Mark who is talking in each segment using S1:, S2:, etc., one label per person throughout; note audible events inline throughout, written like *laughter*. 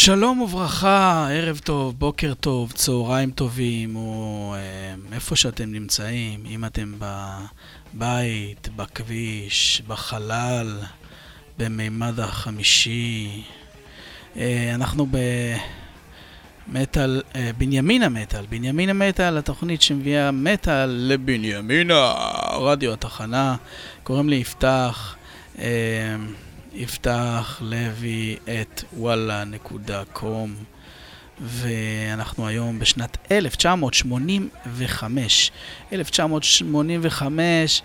S1: שלום וברכה, ערב טוב, בוקר טוב, צהריים טובים, או אה, איפה שאתם נמצאים, אם אתם בבית, בכביש, בחלל, במימד החמישי. אה, אנחנו במטאל, אה, בנימין המטאל, בנימין המטאל, התוכנית שמביאה מטאל לבנימינה, רדיו התחנה, קוראים לי יפתח. יפתח לוי את וואלה נקודה קום ואנחנו היום בשנת 1985. 1985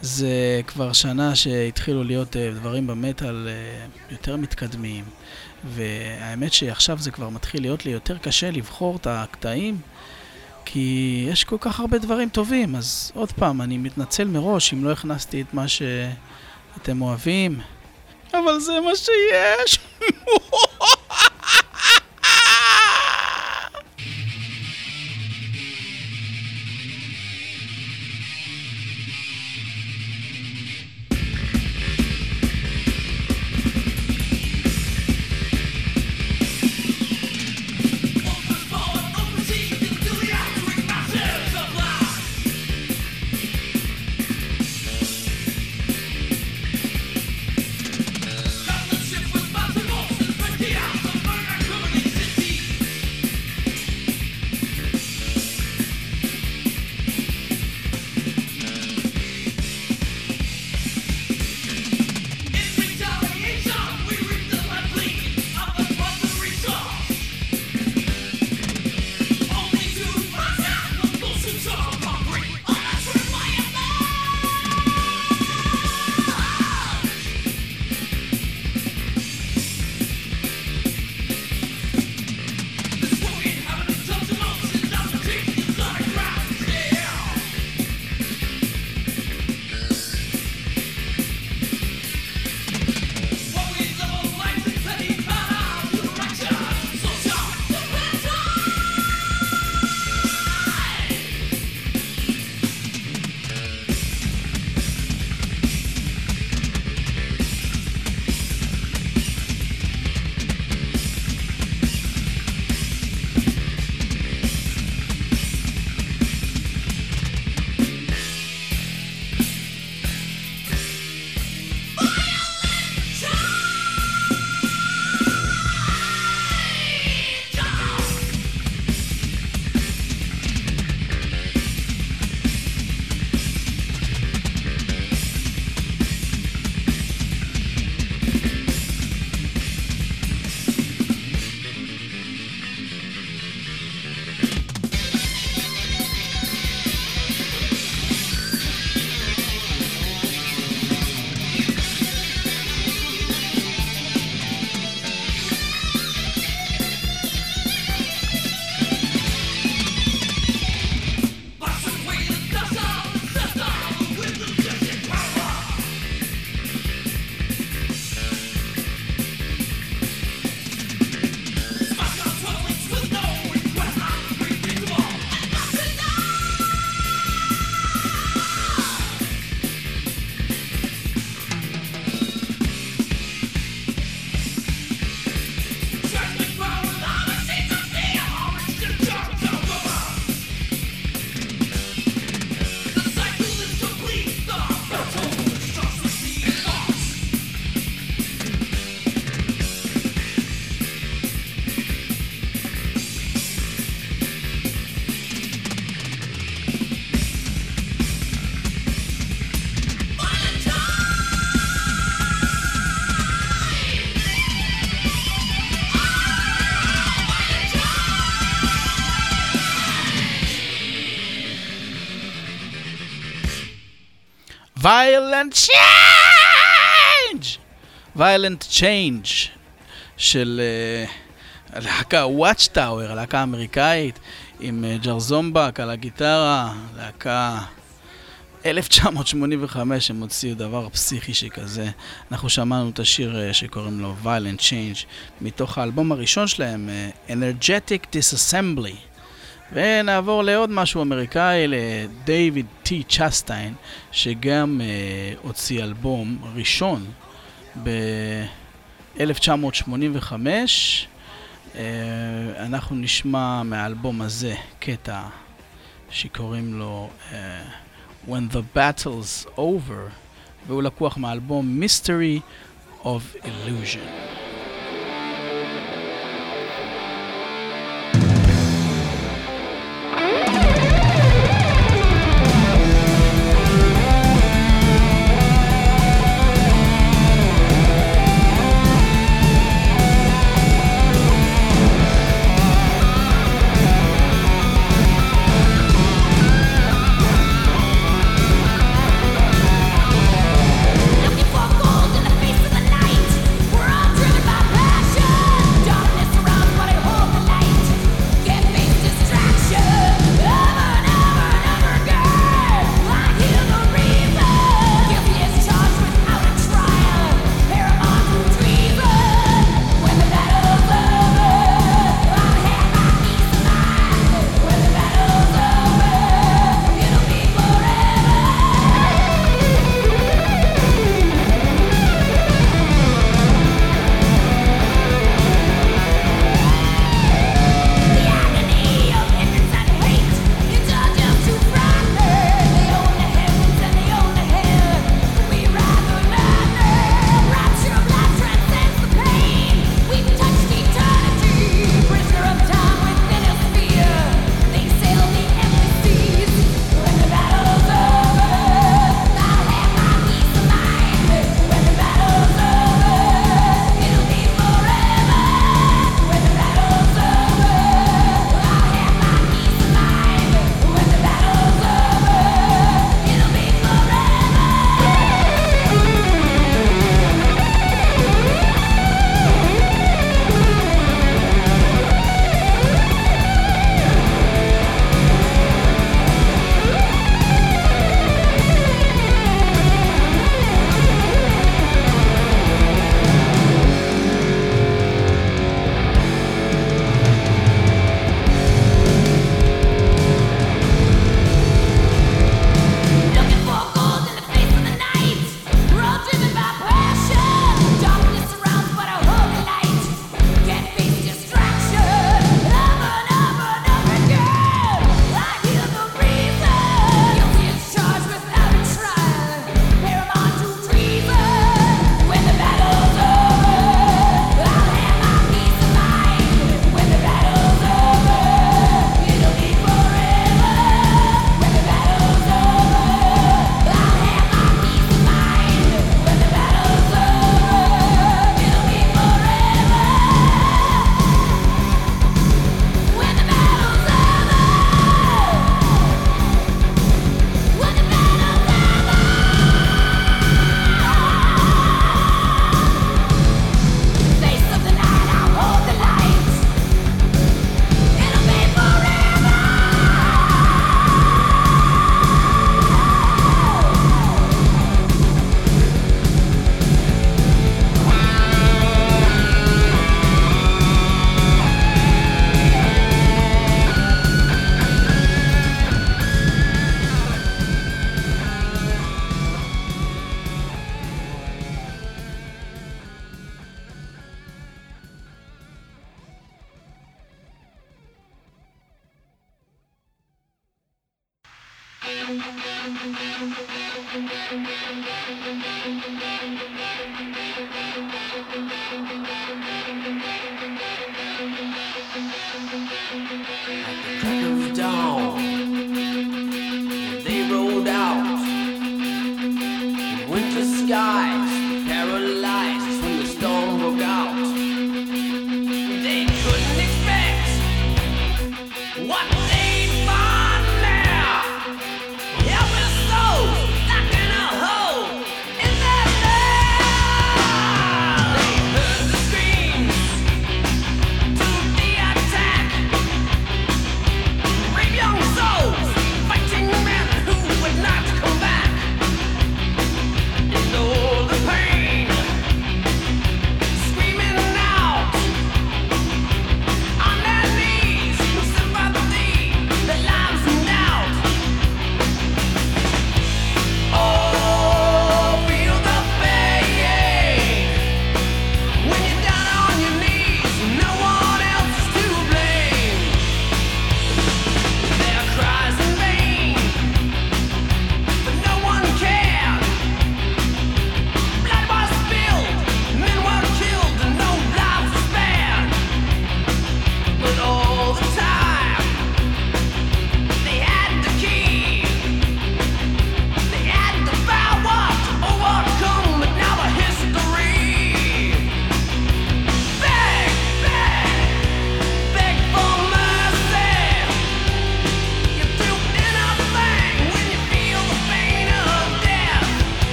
S1: זה כבר שנה שהתחילו להיות אה, דברים במטאל אה, יותר מתקדמים. והאמת שעכשיו זה כבר מתחיל להיות לי יותר קשה לבחור את הקטעים כי יש כל כך הרבה דברים טובים. אז עוד פעם, אני מתנצל מראש אם לא הכנסתי את מה שאתם אוהבים אבל זה מה שיש. *laughs* violent change! violent change של uh, הלהקה Watchtower, הלהקה האמריקאית עם uh, ג'רזומבק על הגיטרה, להקה 1985 הם הוציאו דבר פסיכי שכזה. אנחנו שמענו את השיר uh, שקוראים לו violent change מתוך האלבום הראשון שלהם, Energetic Disassembly. ונעבור לעוד משהו אמריקאי, לדייוויד טי צ'סטיין, שגם uh, הוציא אלבום ראשון ב-1985.
S2: אנחנו נשמע מהאלבום הזה קטע שקוראים לו uh, When the Battle's Over, והוא לקוח מהאלבום Mystery of Illusion.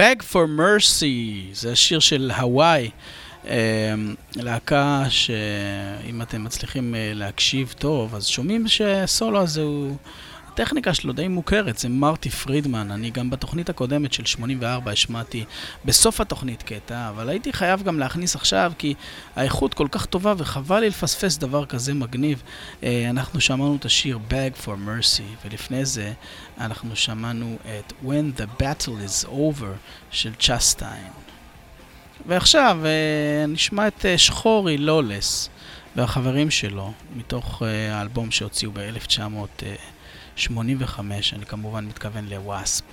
S1: Beg for Mercy, זה השיר של הוואי, אמ, להקה שאם אתם מצליחים אה, להקשיב טוב, אז שומעים שהסולו הזה הוא... הטכניקה שלו די מוכרת, זה מרטי פרידמן. אני גם בתוכנית הקודמת של 84 השמעתי בסוף התוכנית קטע, אבל הייתי חייב גם להכניס עכשיו, כי האיכות כל כך טובה וחבל לי לפספס דבר כזה מגניב. אה, אנחנו שמענו את השיר Bag for Mercy, ולפני זה אנחנו שמענו את When the Battle is Over של צ'סטיין. ועכשיו אה, נשמע את אה, שחורי לולס והחברים שלו, מתוך האלבום שהוציאו ב-1900. 85, אני כמובן מתכוון לוואספ.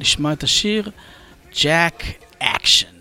S1: נשמע את השיר ג'ק אקשן.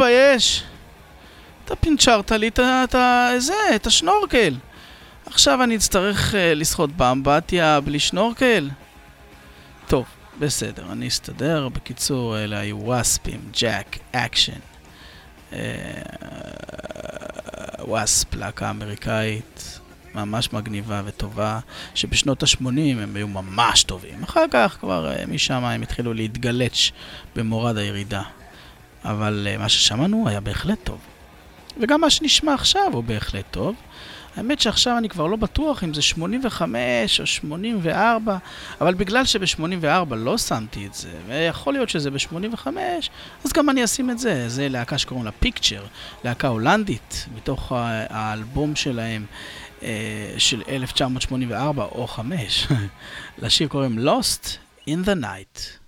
S1: מתבייש? אתה פינצ'רת לי את זה, את השנורקל. עכשיו אני אצטרך אה, לשחות באמבטיה בלי שנורקל? טוב, בסדר, אני אסתדר. בקיצור, אלה היו ווספ עם Jack Action. ווספ, להקה אמריקאית ממש מגניבה וטובה, שבשנות ה-80 הם היו ממש טובים. אחר כך כבר אה, משם הם התחילו להתגלץ' במורד הירידה. אבל uh, מה ששמענו היה בהחלט טוב. וגם מה שנשמע עכשיו הוא בהחלט טוב. האמת שעכשיו אני כבר לא בטוח אם זה 85 או 84, אבל בגלל שב-84 לא שמתי את זה, ויכול להיות שזה ב-85, אז גם אני אשים את זה. זה להקה שקוראים לה פיקצ'ר, להקה הולנדית, מתוך האלבום שלהם אה, של 1984 או 5. *laughs* לשיר קוראים Lost in the Night.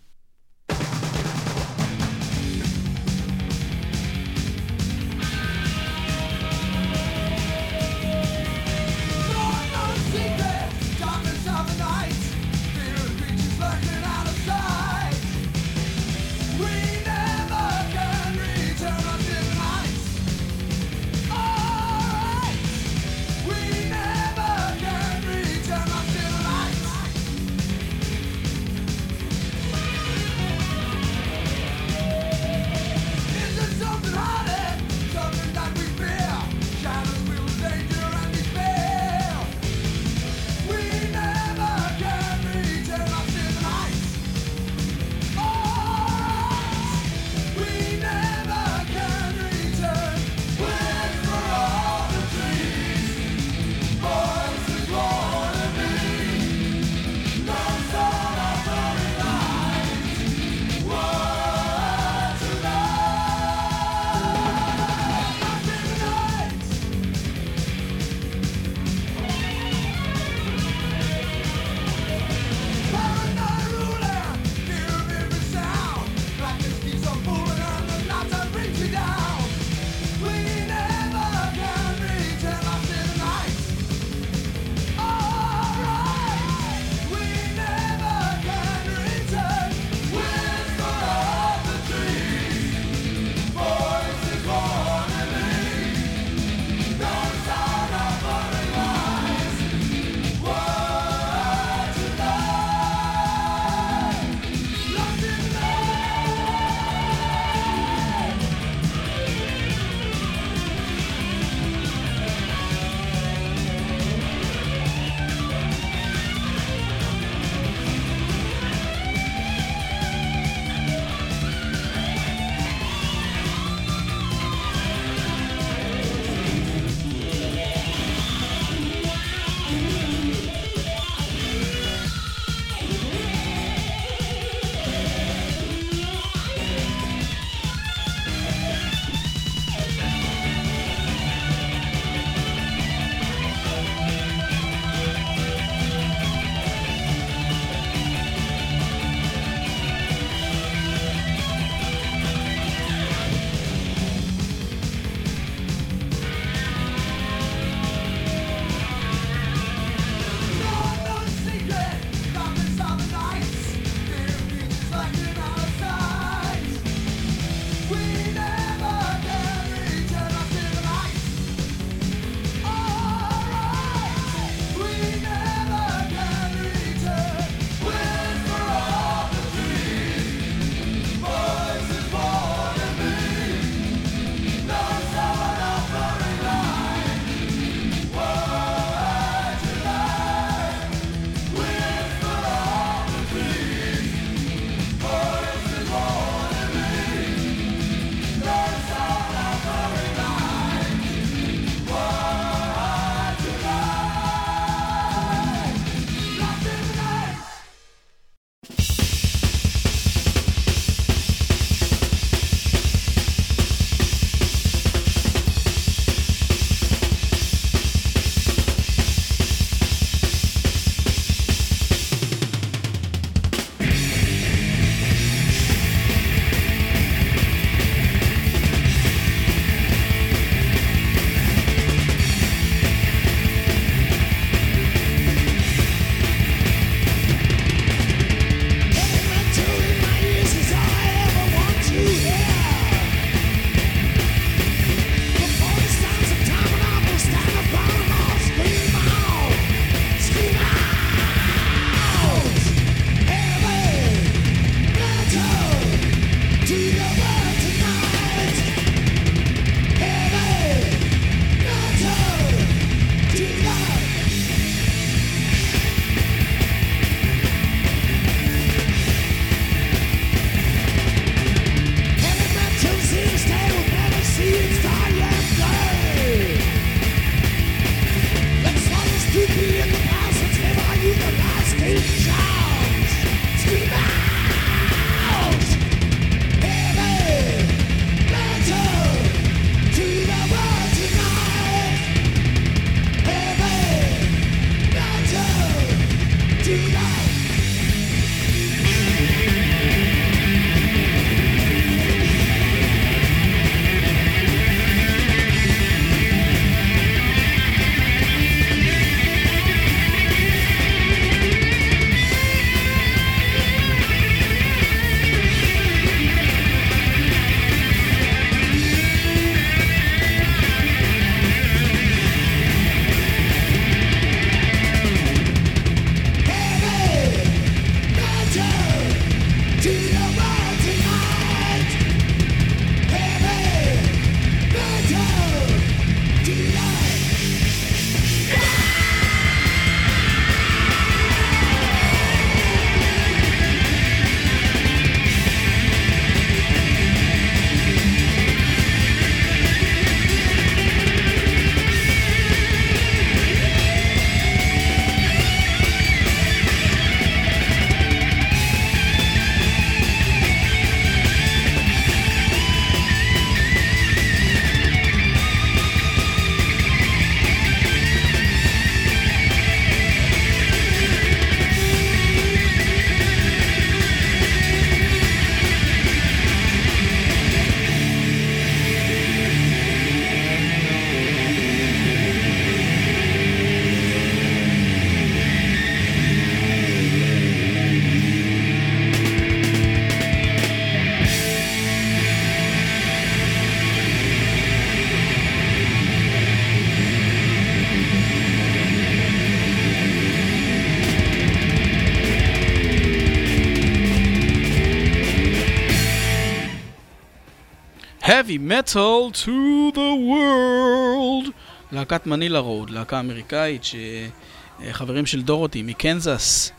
S1: Heavy Metal to the World, להקת מנילה רוד, להקה אמריקאית שחברים של דורותי מקנזס.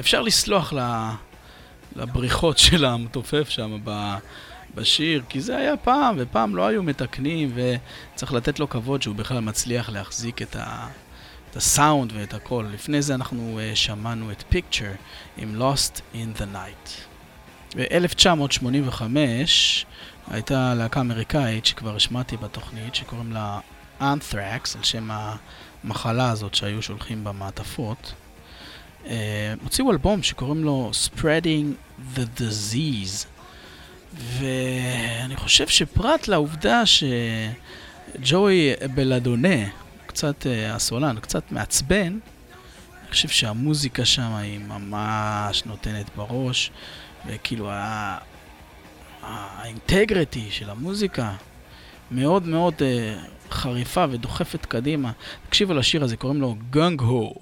S1: אפשר לסלוח לבריחות *laughs* של המתופף שם בשיר, כי זה היה פעם, ופעם לא היו מתקנים, וצריך לתת לו כבוד שהוא בכלל מצליח להחזיק את, ה, את הסאונד ואת הכל. לפני זה אנחנו uh, שמענו את פיקצ'ר עם Lost in the Night. ב-1985 הייתה להקה אמריקאית שכבר השמעתי בתוכנית, שקוראים לה Anthrax, על שם המחלה הזאת שהיו שולחים במעטפות. Uh, הוציאו אלבום שקוראים לו Spreading the Disease. ואני חושב שפרט לעובדה שג'וי בלדונה, קצת אה, הסולן, קצת מעצבן, אני חושב שהמוזיקה שם היא ממש נותנת בראש, וכאילו האינטגריטי של המוזיקה מאוד מאוד uh, חריפה ודוחפת קדימה. תקשיבו לשיר הזה, קוראים לו גנג הו.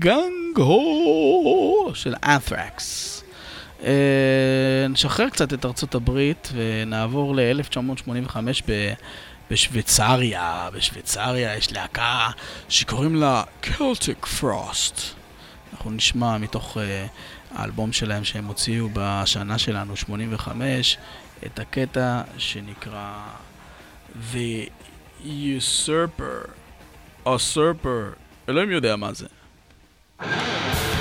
S1: גנג הו של אנת'רקס. אה, נשחרר קצת את ארצות הברית ונעבור ל-1985 בשוויצריה. בשוויצריה יש להקה שקוראים לה Celtic Frost. אנחנו נשמע מתוך uh, האלבום שלהם שהם הוציאו בשנה שלנו, 85, את הקטע שנקרא The Usurper. Usurper. אלוהים יודע מה זה. Yeah.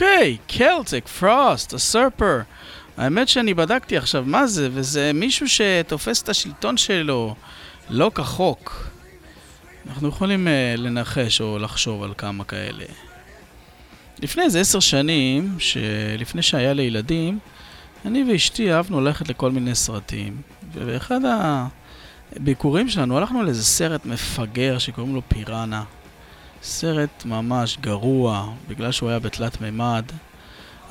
S1: אוקיי, קלטיק, פרוסט, הסרפר. האמת שאני בדקתי עכשיו מה זה, וזה מישהו שתופס את השלטון שלו לא כחוק. אנחנו יכולים uh, לנחש או לחשוב על כמה כאלה. לפני איזה עשר שנים, שלפני שהיה לי ילדים, אני ואשתי אהבנו ללכת לכל מיני סרטים. ובאחד הביקורים שלנו הלכנו לאיזה סרט מפגר שקוראים לו פיראנה. סרט ממש גרוע, בגלל שהוא היה בתלת מימד,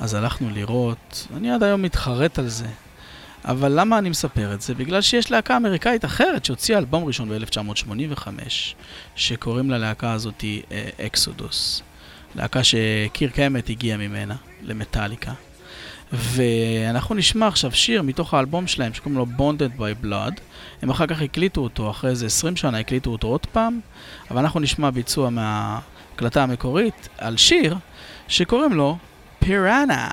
S1: אז הלכנו לראות. אני עד היום מתחרט על זה. אבל למה אני מספר את זה? בגלל שיש להקה אמריקאית אחרת שהוציאה אלבום ראשון ב-1985, שקוראים ללהקה הזאת אקסודוס. להקה שקירק האמת הגיע ממנה, למטאליקה. ואנחנו נשמע עכשיו שיר מתוך האלבום שלהם שקוראים לו Bonded by Blood. הם אחר כך הקליטו אותו, אחרי איזה 20 שנה הקליטו אותו עוד פעם, אבל אנחנו נשמע ביצוע מההקלטה המקורית על שיר שקוראים לו פיראנה.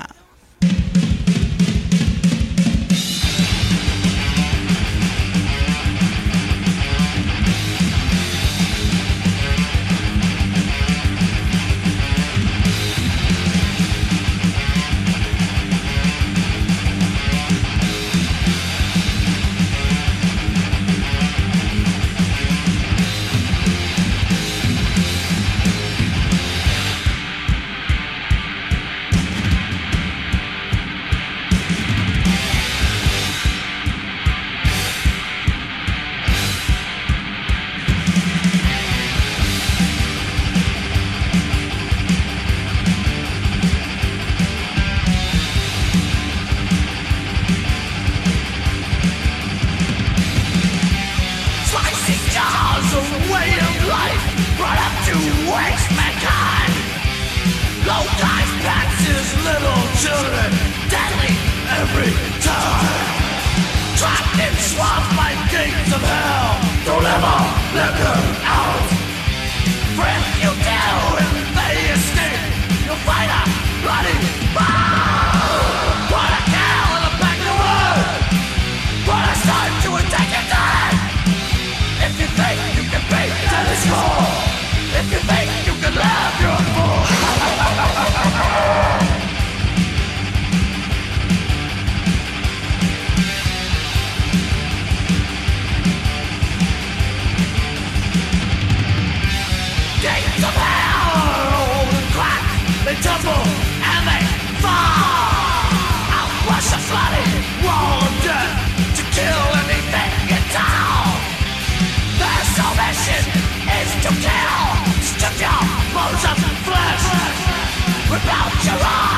S2: natural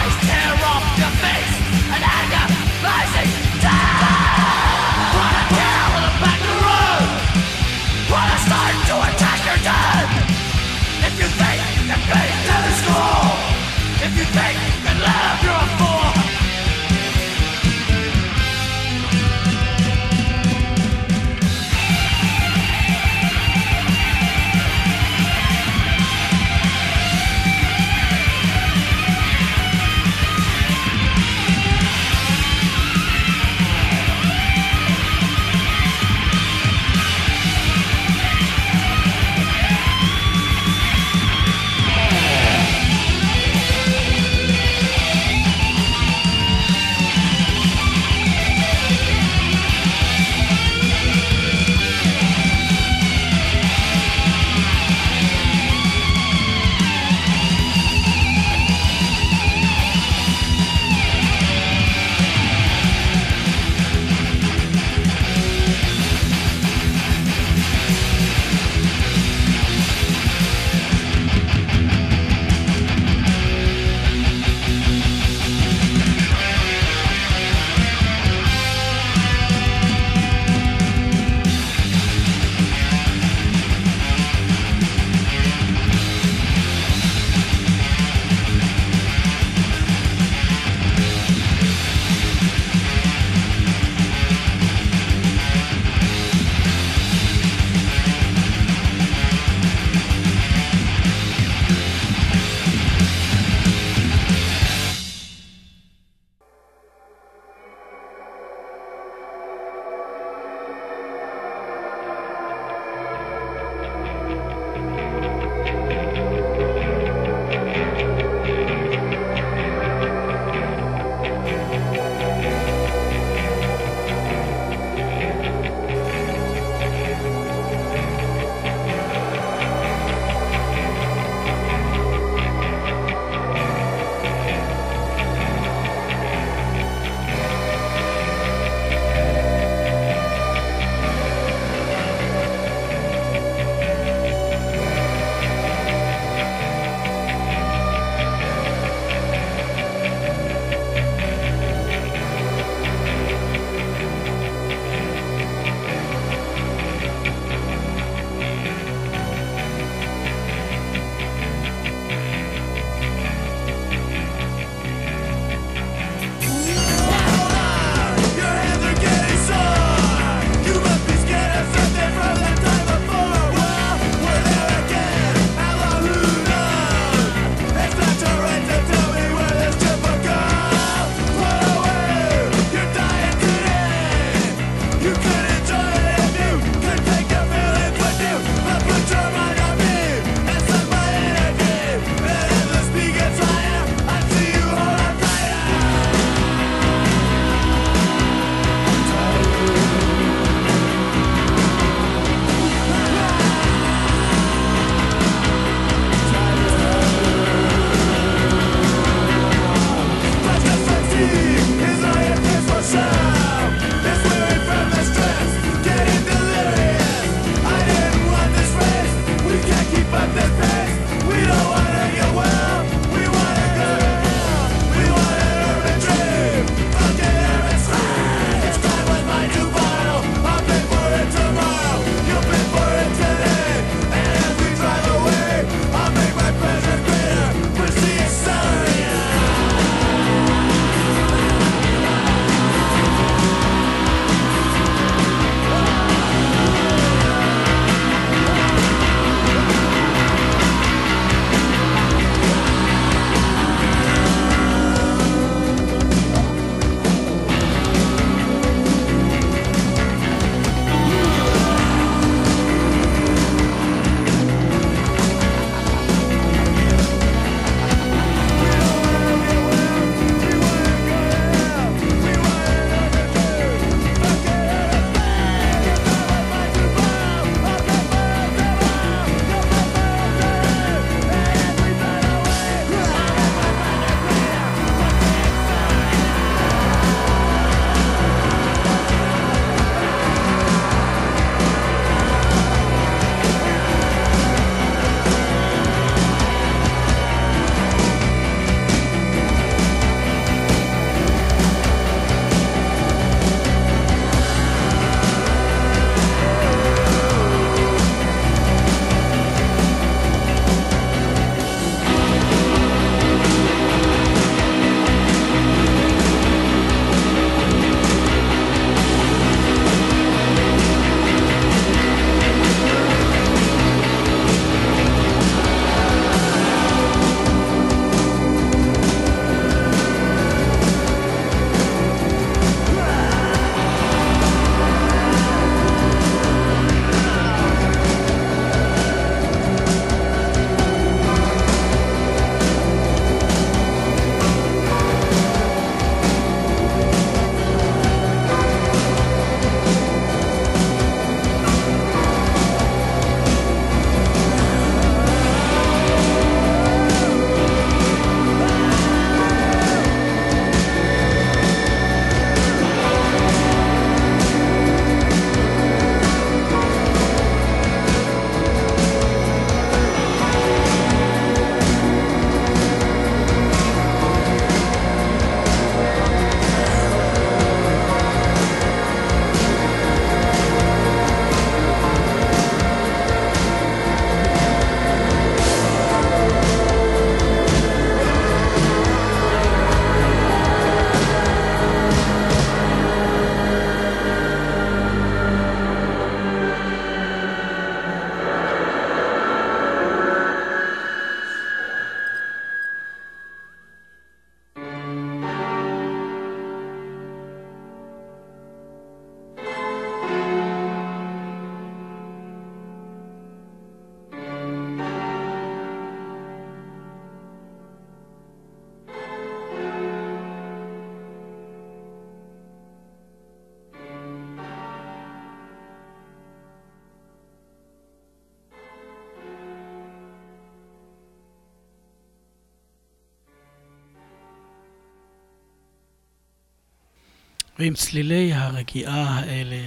S1: ועם צלילי הרגיעה האלה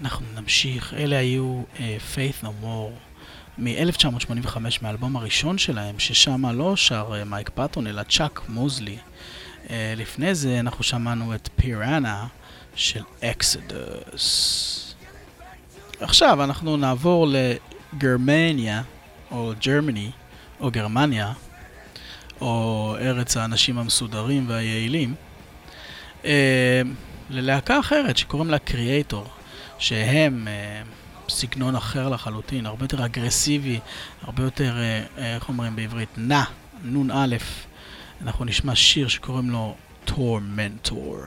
S1: אנחנו נמשיך. אלה היו uh, Faith No More מ-1985, מהאלבום הראשון שלהם, ששם לא שר uh, מייק פאטון, אלא צ'אק מוזלי. Uh, לפני זה אנחנו שמענו את פיראנה של אקסדוס. עכשיו אנחנו נעבור לגרמניה, או גרמני, או גרמניה, או ארץ האנשים המסודרים והיעילים, uh, ללהקה אחרת שקוראים לה קריאטור. שהם אה, סגנון אחר לחלוטין, הרבה יותר אגרסיבי, הרבה יותר, אה, אה, איך אומרים בעברית, נע, נ"א. אנחנו נשמע שיר שקוראים לו טורמנטור.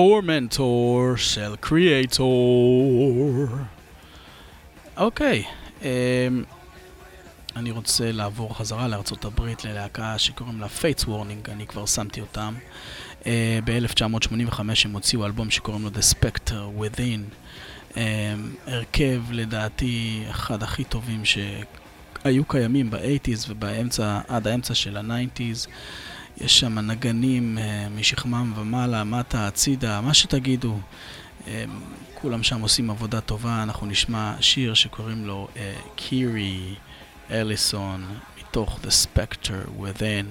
S1: טורמנטור של קריאטור. אוקיי, um, אני רוצה לעבור חזרה לארצות הברית ללהקה שקוראים לה Fates Warning, אני כבר שמתי אותם. Uh, ב-1985 הם הוציאו אלבום שקוראים לו The Spectre Within. Um, הרכב לדעתי אחד הכי טובים שהיו קיימים ב-80's ובאמצע, עד האמצע של ה-90's. יש שם נגנים אה, משכמם ומעלה, מטה, הצידה, מה שתגידו. אה, כולם שם עושים עבודה טובה, אנחנו נשמע שיר שקוראים לו אה, קירי אליסון מתוך The Spectre Within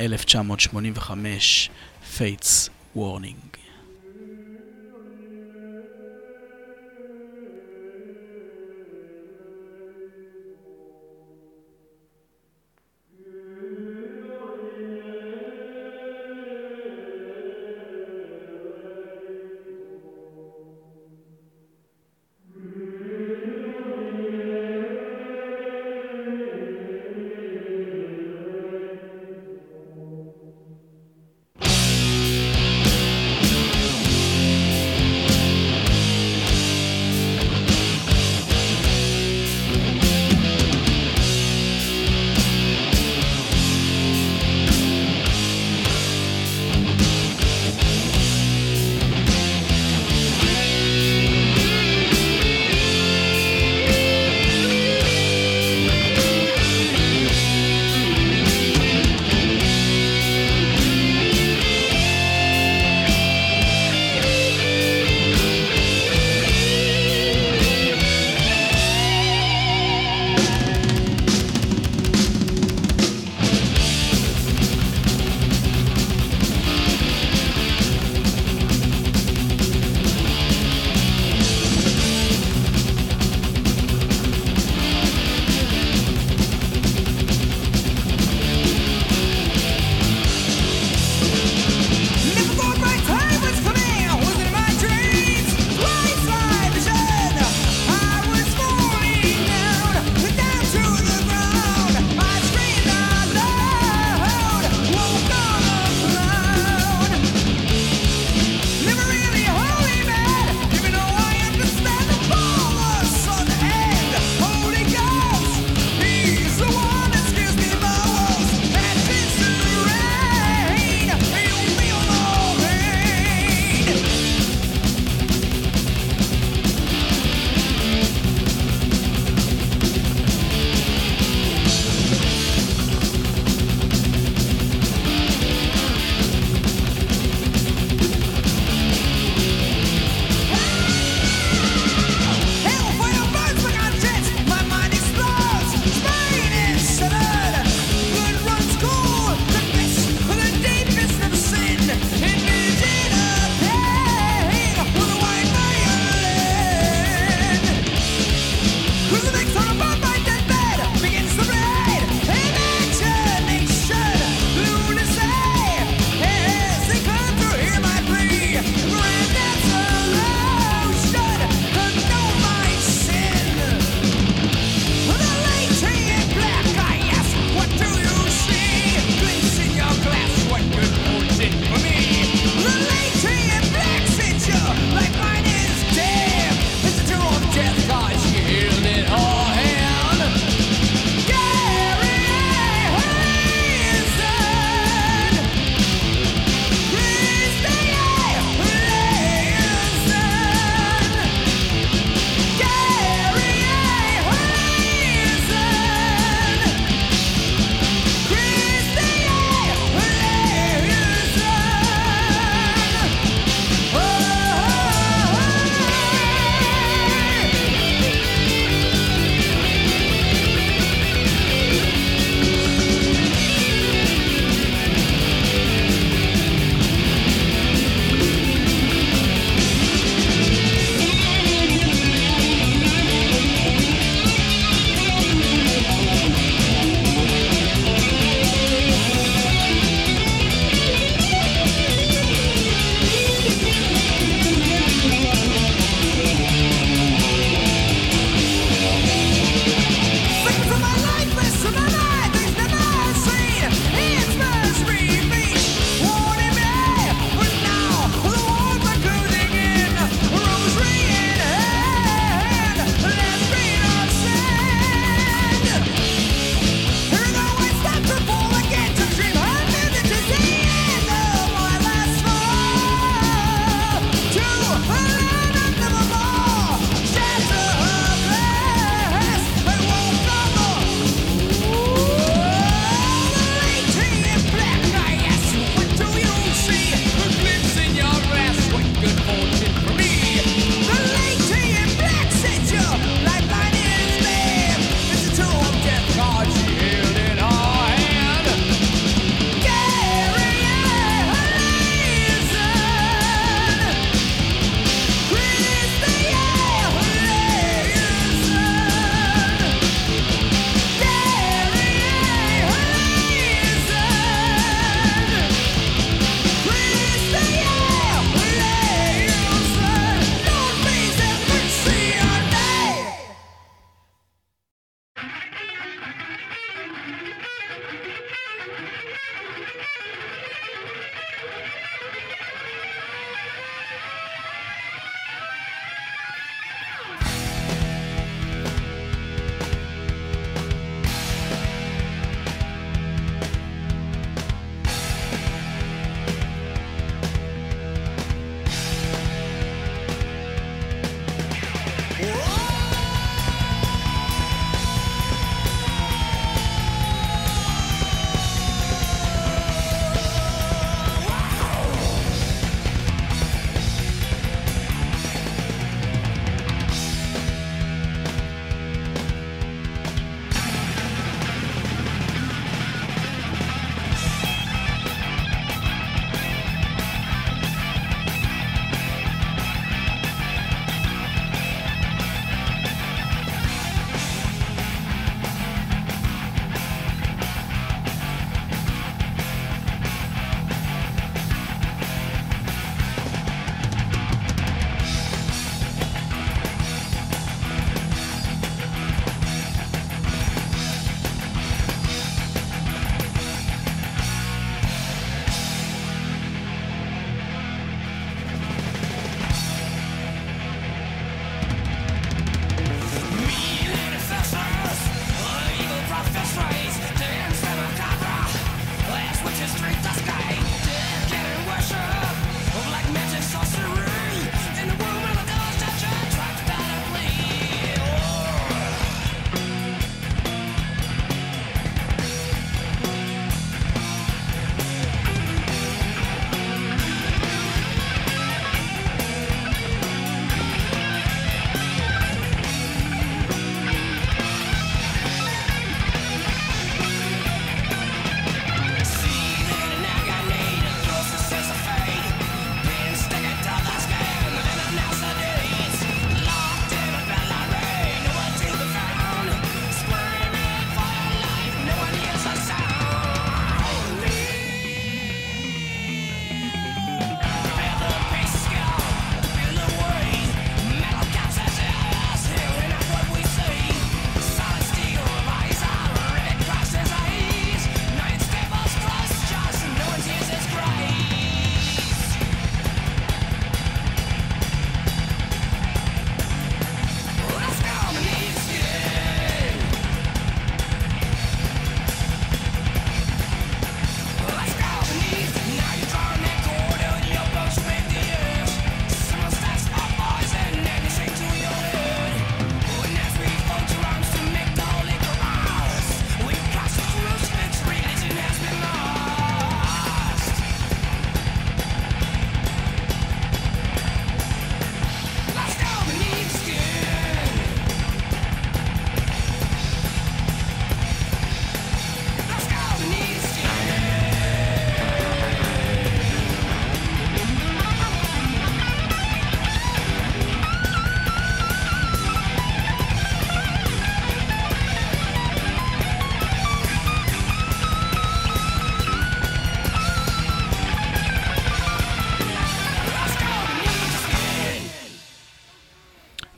S1: 1985, Fates Warning.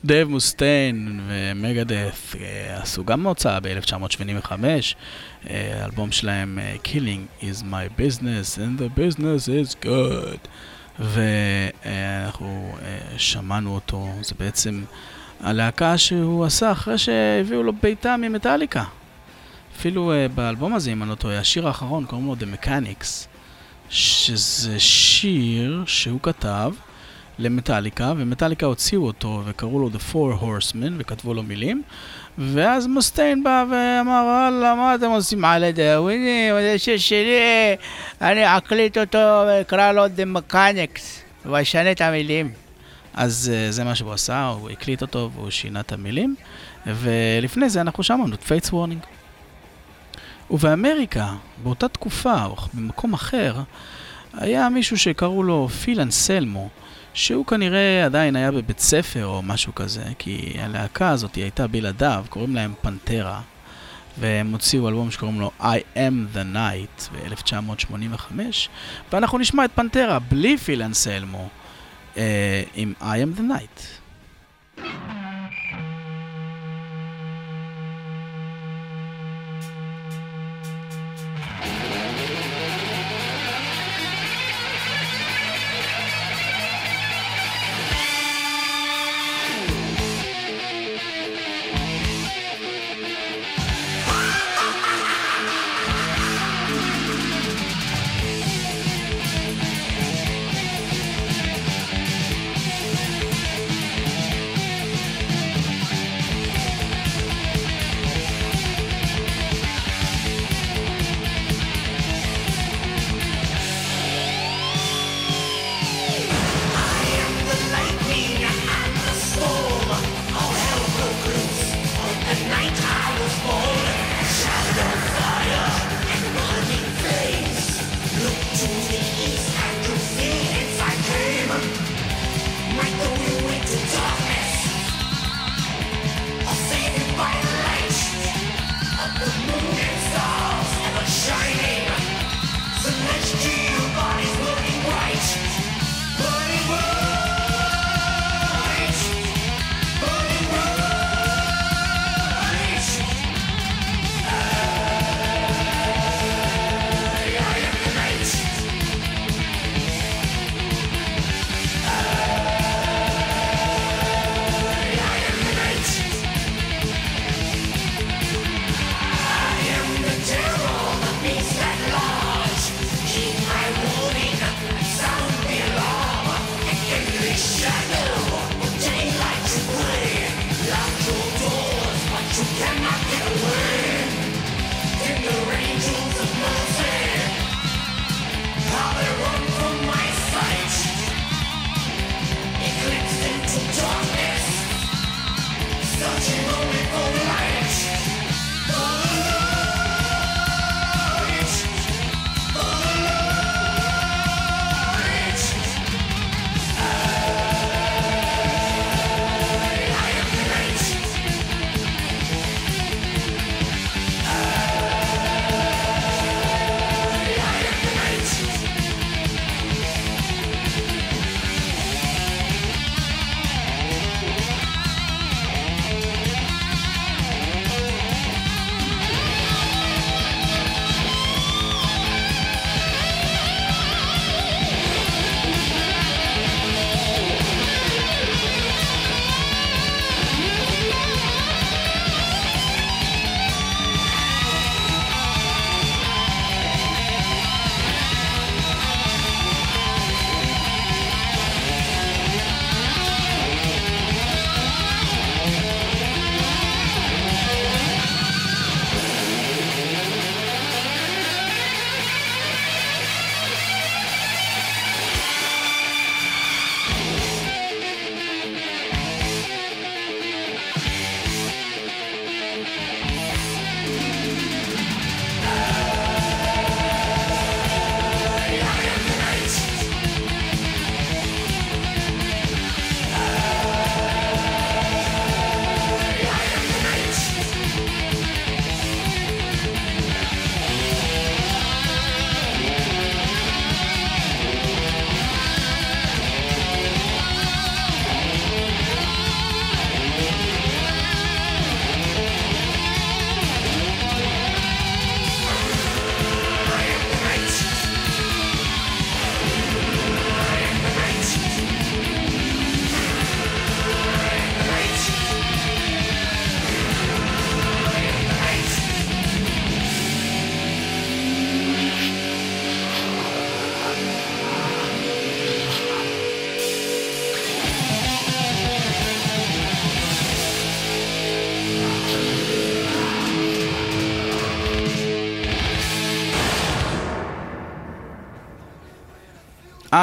S1: דייב מוסטיין ומגדף אה, עשו גם הוצאה ב-1985, אה, אלבום שלהם Killing is my business and the business is good. ואנחנו שמענו אותו, זה בעצם הלהקה שהוא עשה אחרי שהביאו לו בעיטה ממטאליקה. אפילו באלבום הזה, אם אני לא טועה, השיר האחרון קוראים לו The Mechanics, שזה שיר שהוא כתב למטאליקה, ומטאליקה הוציאו אותו וקראו לו The Four Horsemen וכתבו לו מילים, ואז מוסטיין בא ואמר, וואלה, מה אתם עושים על הדאווינים? זה שיר שלי, אני אקליט אותו ואקרא לו The Mechanics, ואשנה את המילים. אז אה, זה מה שהוא עשה, הוא הקליט אותו והוא שינה את המילים, ולפני זה אנחנו שמענו את Fates Warning. ובאמריקה, באותה תקופה, או במקום אחר, היה מישהו שקראו לו פיל אנסלמו, שהוא כנראה עדיין היה בבית ספר או משהו כזה, כי הלהקה הזאת הייתה בלעדיו, קוראים להם פנטרה, והם הוציאו אלבום שקוראים לו I am the night ב-1985, ואנחנו נשמע את פנטרה בלי פיל אנסלמו אה, עם I am the night.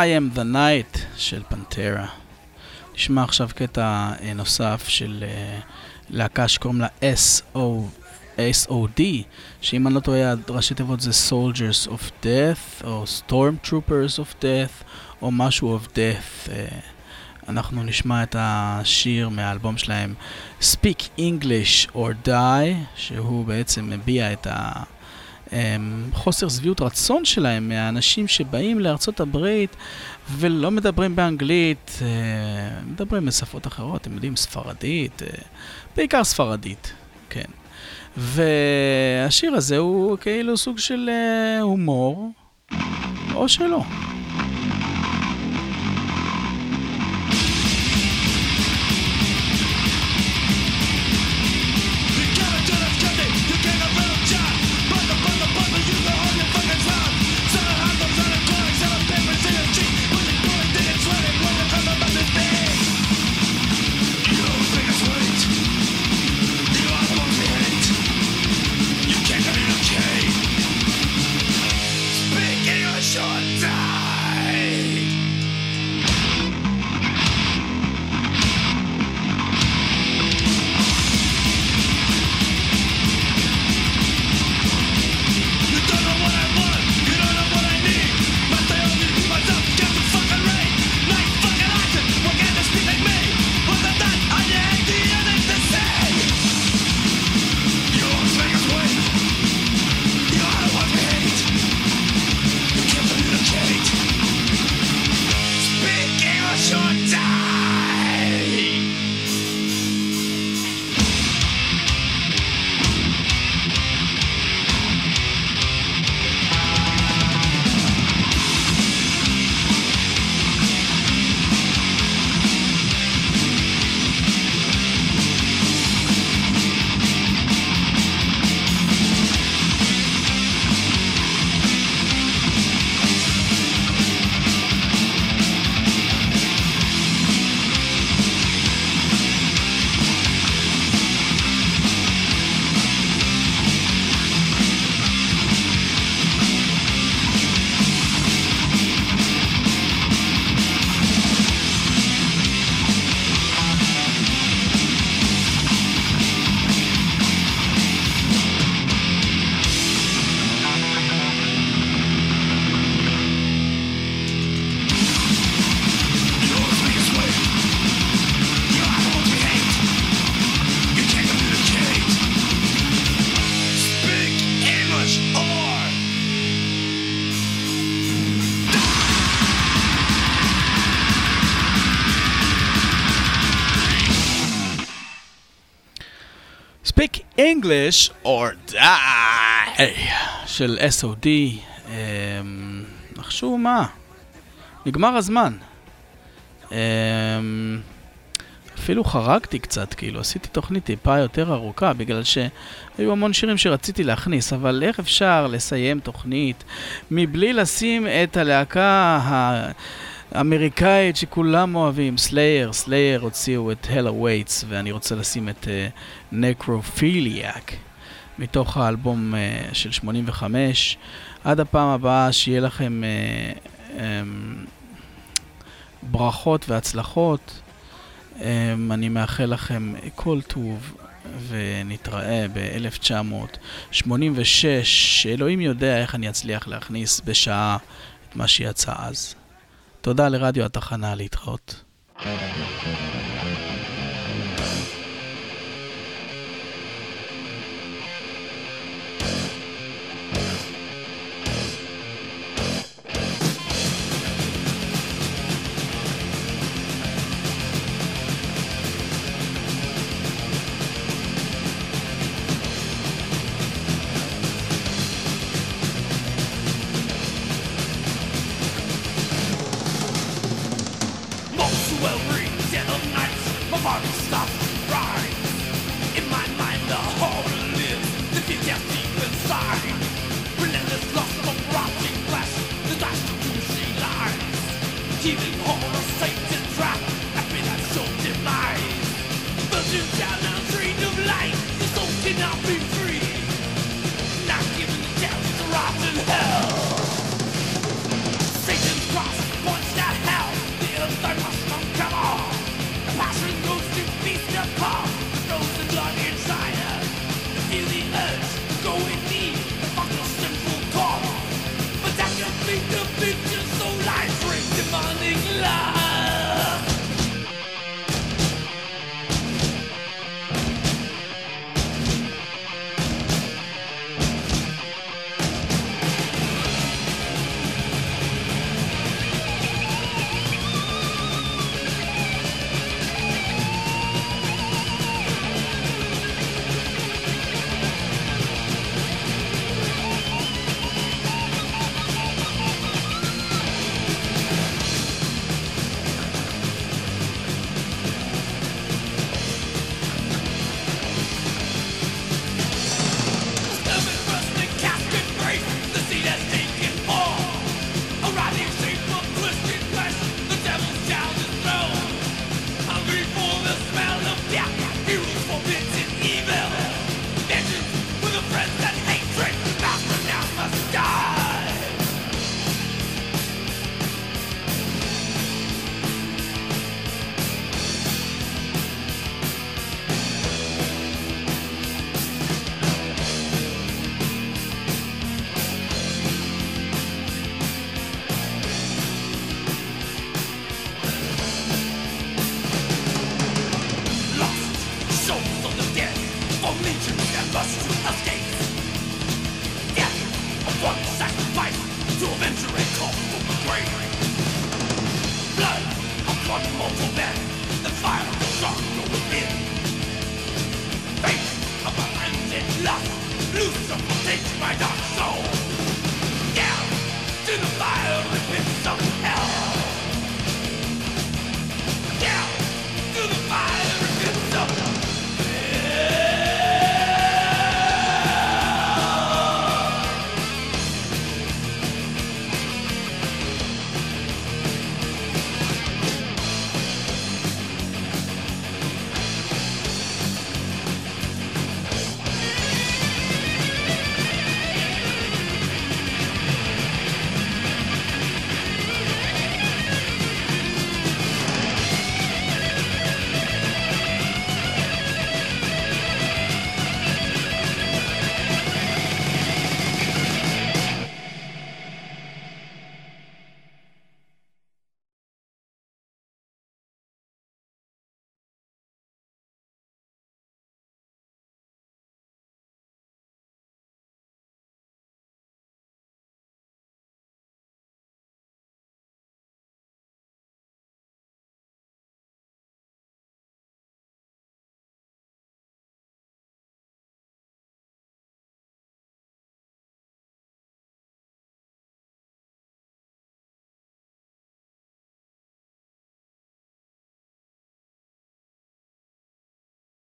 S1: I am the night של פנטרה. נשמע עכשיו קטע אה, נוסף של אה, להקה שקוראים לה SO, SOD, שאם אני לא טועה, ראשי תיבות זה Soldiers of Death, או Stormtroopers of Death, או משהו of Death. אה, אנחנו נשמע את השיר מהאלבום שלהם Speak English or Die, שהוא בעצם מביע את ה... חוסר שביעות רצון שלהם מהאנשים שבאים לארצות הברית ולא מדברים באנגלית, אה, מדברים בשפות אחרות, אתם יודעים, ספרדית, אה, בעיקר ספרדית, כן. והשיר הזה הוא כאילו סוג של אה, הומור, או שלא. English or Die של S.O.D. אמ, נחשו מה? נגמר הזמן. אמ, אפילו חרגתי קצת, כאילו, עשיתי תוכנית טיפה יותר ארוכה, בגלל שהיו המון שירים שרציתי להכניס, אבל איך אפשר לסיים תוכנית מבלי לשים את הלהקה האמריקאית שכולם אוהבים, סלייר, סלייר הוציאו את Hell Awaits, ואני רוצה לשים את נקרופיליאק מתוך האלבום uh, של 85. עד הפעם הבאה, שיהיה לכם uh, um, ברכות והצלחות. Um, אני מאחל לכם כל טוב. ונתראה ב-1986, שאלוהים יודע איך אני אצליח להכניס בשעה את מה שיצא אז. תודה לרדיו התחנה להתראות. Satan's cross,